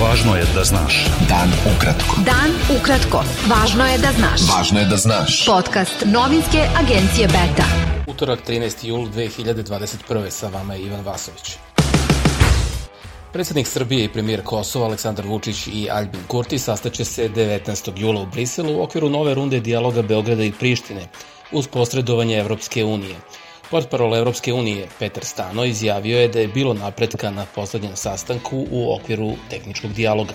Važno je da znaš. Dan ukratko. Dan ukratko. Važno je da znaš. Važno je da znaš. Podcast novinske agencije Beta. Utorak 13. jul 2021. Sa vama je Ivan Vasović. Predsednik Srbije i premijer Kosova Aleksandar Vučić i Albin Kurti sastaće se 19. jula u Briselu u okviru nove runde dijaloga Beograda i Prištine uz posredovanje Evropske unije. Portparol Evropske unije Petar Stano izjavio je da je bilo napretka na poslednjem sastanku u okviru tehničkog dijaloga.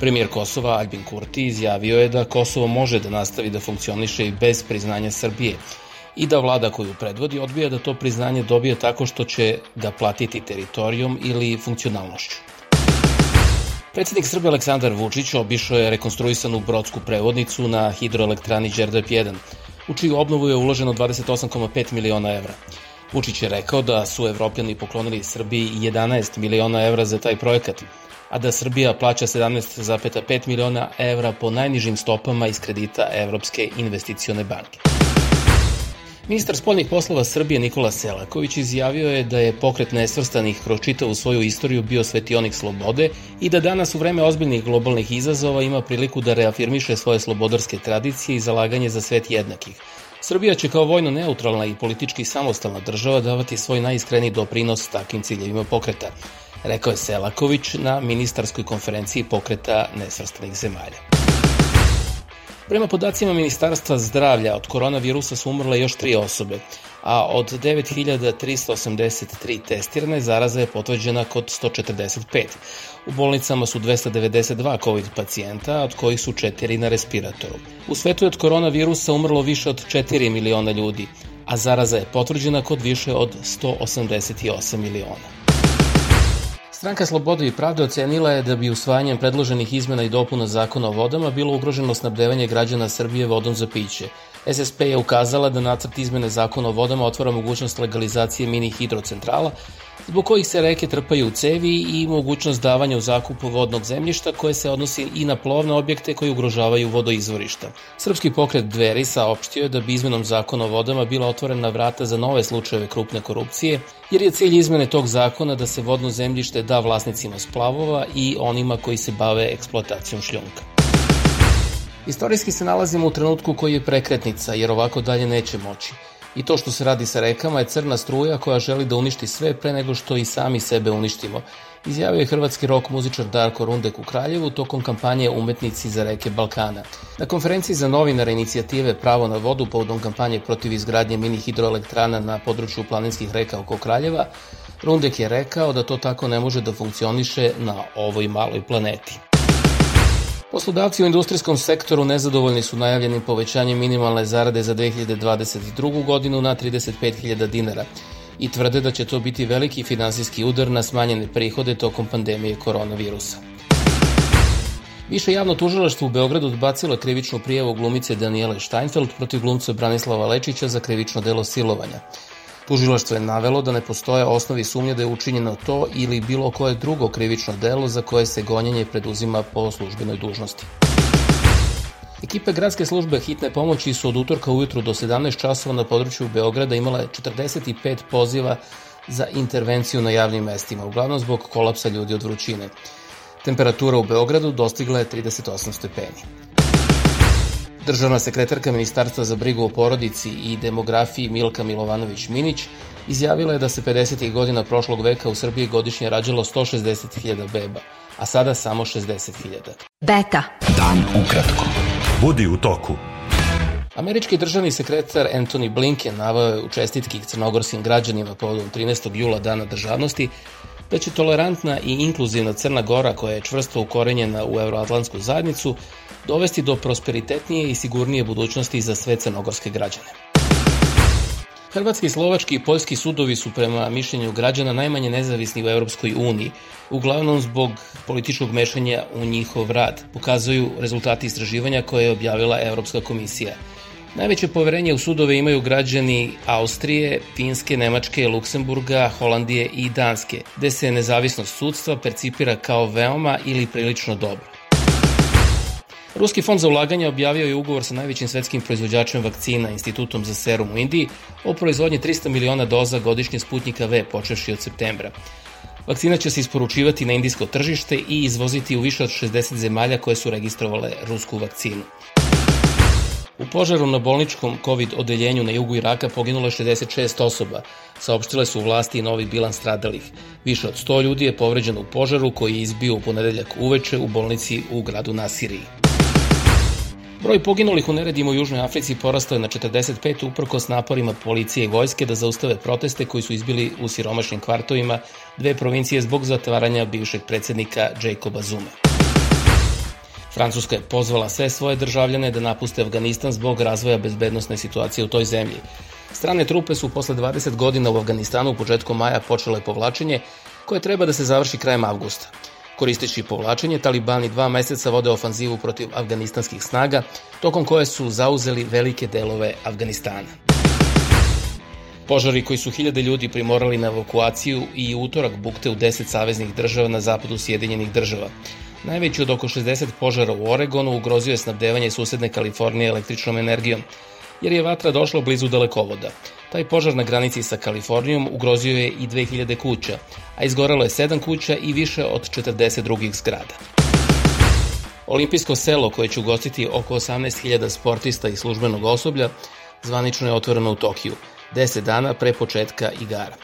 Premijer Kosova Albin Kurti izjavio je da Kosovo može da nastavi da funkcioniše i bez priznanja Srbije i da vlada koju predvodi odbija da to priznanje dobije tako što će ga platiti teritorijom ili funkcionalnošću. Predsednik Srbije Aleksandar Vučić obišao je rekonstruisanu brodsku prevodnicu na hidroelektrani Đerdap 1, u čiju obnovu je uloženo 28,5 miliona evra. Vučić je rekao da su evropljani poklonili Srbiji 11 miliona evra za taj projekat, a da Srbija plaća 17,5 miliona evra po najnižim stopama iz kredita Evropske investicione banke. Ministar spoljnih poslova Srbije Nikola Selaković izjavio je da je pokret nesvrstanih kroz čitavu svoju istoriju bio svetionik slobode i da danas u vreme ozbiljnih globalnih izazova ima priliku da reafirmiše svoje slobodarske tradicije i zalaganje za svet jednakih. Srbija će kao vojno neutralna i politički samostalna država davati svoj najiskreniji doprinos takvim ciljevima pokreta, rekao je Selaković na ministarskoj konferenciji pokreta nesvrstanih zemalja. Prema podacima Ministarstva zdravlja od koronavirusa su umrle još tri osobe, a od 9383 testirane zaraza je potvrđena kod 145. U bolnicama su 292 COVID pacijenta, od kojih su četiri na respiratoru. U svetu je od koronavirusa umrlo više od 4 miliona ljudi, a zaraza je potvrđena kod više od 188 miliona. Stranka Slobode i pravde ocenila je da bi usvajanjem predloženih izmena i dopuna zakona o vodama bilo ugroženo snabdevanje građana Srbije vodom za piće. SSP je ukazala da nacrt izmene zakona o vodama otvara mogućnost legalizacije mini hidrocentrala, zbog kojih se reke trpaju u cevi i mogućnost davanja u zakupu vodnog zemljišta koje se odnosi i na plovne objekte koji ugrožavaju vodoizvorišta. Srpski pokret Dveri saopštio je da bi izmenom zakona o vodama bila otvorena vrata za nove slučajeve krupne korupcije, jer je cilj izmene tog zakona da se vodno zemljište da vlasnicima splavova i onima koji se bave eksploatacijom šljunka. Istorijski se nalazimo u trenutku koji je prekretnica, jer ovako dalje neće moći. I to što se radi sa rekama je crna struja koja želi da uništi sve pre nego što i sami sebe uništimo, izjavio je hrvatski rok muzičar Darko Rundek u Kraljevu tokom kampanje Umetnici za reke Balkana. Na konferenciji za novinare inicijative Pravo na vodu povodom kampanje protiv izgradnje mini hidroelektrana na području planinskih reka oko Kraljeva, Rundek je rekao da to tako ne može da funkcioniše na ovoj maloj planeti. Poslodavci u industrijskom sektoru nezadovoljni su najavljenim povećanjem minimalne zarade za 2022. godinu na 35.000 dinara i tvrde da će to biti veliki finansijski udar na smanjene prihode tokom pandemije koronavirusa. Više javno tužilaštvo u Beogradu odbacilo krivičnu prijavu glumice Daniele Steinfeld protiv glumca Branislava Lečića za krivično delo silovanja. Tužilaštvo je navelo da ne postoje osnovi sumnje da je učinjeno to ili bilo koje drugo krivično delo za koje se gonjenje preduzima po službenoj dužnosti. Ekipe gradske službe hitne pomoći su od utorka ujutru do 17 časova na području Beograda imale 45 poziva za intervenciju na javnim mestima, uglavnom zbog kolapsa ljudi od vrućine. Temperatura u Beogradu dostigla je 38 stepeni. Državna sekretarka Ministarstva za brigu o porodici i demografiji Milka Milovanović-Minić izjavila je da se 50. godina prošlog veka u Srbiji godišnje rađalo 160.000 beba, a sada samo 60.000. Beta. Dan ukratko. Budi u toku. Američki državni sekretar Anthony Blinken navao je u čestitki crnogorskim građanima povodom 13. jula dana državnosti da će tolerantna i inkluzivna Crna Gora koja je čvrsto ukorenjena u euroatlantsku zajednicu dovesti do prosperitetnije i sigurnije budućnosti za sve crnogorske građane. Hrvatski, slovački i poljski sudovi su prema mišljenju građana najmanje nezavisni u Europskoj uniji, uglavnom zbog političkog mešanja u njihov rad, pokazuju rezultati istraživanja koje je objavila Evropska komisija. Najveće poverenje u sudove imaju građani Austrije, Finske, Nemačke, Luksemburga, Holandije i Danske, gde se nezavisnost sudstva percipira kao veoma ili prilično dobro. Ruski fond za ulaganje objavio je ugovor sa najvećim svetskim proizvođačem vakcina, Institutom za serum u Indiji, o proizvodnji 300 miliona doza godišnje Sputnika V počeši od septembra. Vakcina će se isporučivati na indijsko tržište i izvoziti u više od 60 zemalja koje su registrovale rusku vakcinu. U požaru na bolničkom COVID odeljenju na jugu Iraka poginulo je 66 osoba. Saopštile su vlasti i novi bilan stradalih. Više od 100 ljudi je povređeno u požaru koji je izbio u ponedeljak uveče u bolnici u gradu Nasiriji. Broj poginulih u neredima u Južnoj Africi porastao je na 45 uprkos naporima policije i vojske da zaustave proteste koji su izbili u siromašnim kvartovima dve provincije zbog zatvaranja bivšeg predsednika Jacoba Zuma. Francuska je pozvala sve svoje državljane da napuste Afganistan zbog razvoja bezbednostne situacije u toj zemlji. Strane trupe su posle 20 godina u Afganistanu u početku maja počele povlačenje koje treba da se završi krajem avgusta. Koristeći povlačenje, talibani dva meseca vode ofanzivu protiv afganistanskih snaga, tokom koje su zauzeli velike delove Afganistana. Požari koji su hiljade ljudi primorali na evakuaciju i utorak bukte u 10 saveznih država na zapadu Sjedinjenih država. Najveći od oko 60 požara u Oregonu ugrozio je snabdevanje susedne Kalifornije električnom energijom, jer je vatra došla blizu dalekovoda. Taj požar na granici sa Kalifornijom ugrozio je i 2000 kuća, a izgoralo je 7 kuća i više od 40 drugih zgrada. Olimpijsko selo koje će ugostiti oko 18.000 sportista i službenog osoblja zvanično je otvoreno u Tokiju, 10 dana pre početka igara.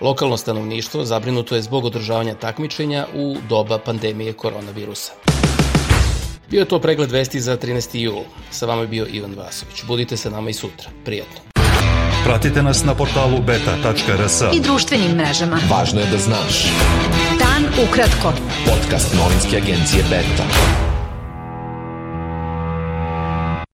Lokalno stanovništvo zabrinuto je zbog održavanja takmičenja u doba pandemije koronavirusa. Bio je to pregled vesti za 13. jul. Sa vama je bio Ivan Vasović. Budite sa nama i sutra. Prijatno. Pratite nas na portalu beta.rs i društvenim mrežama. Važno je da znaš. Dan ukratko. Podcast novinske agencije Beta.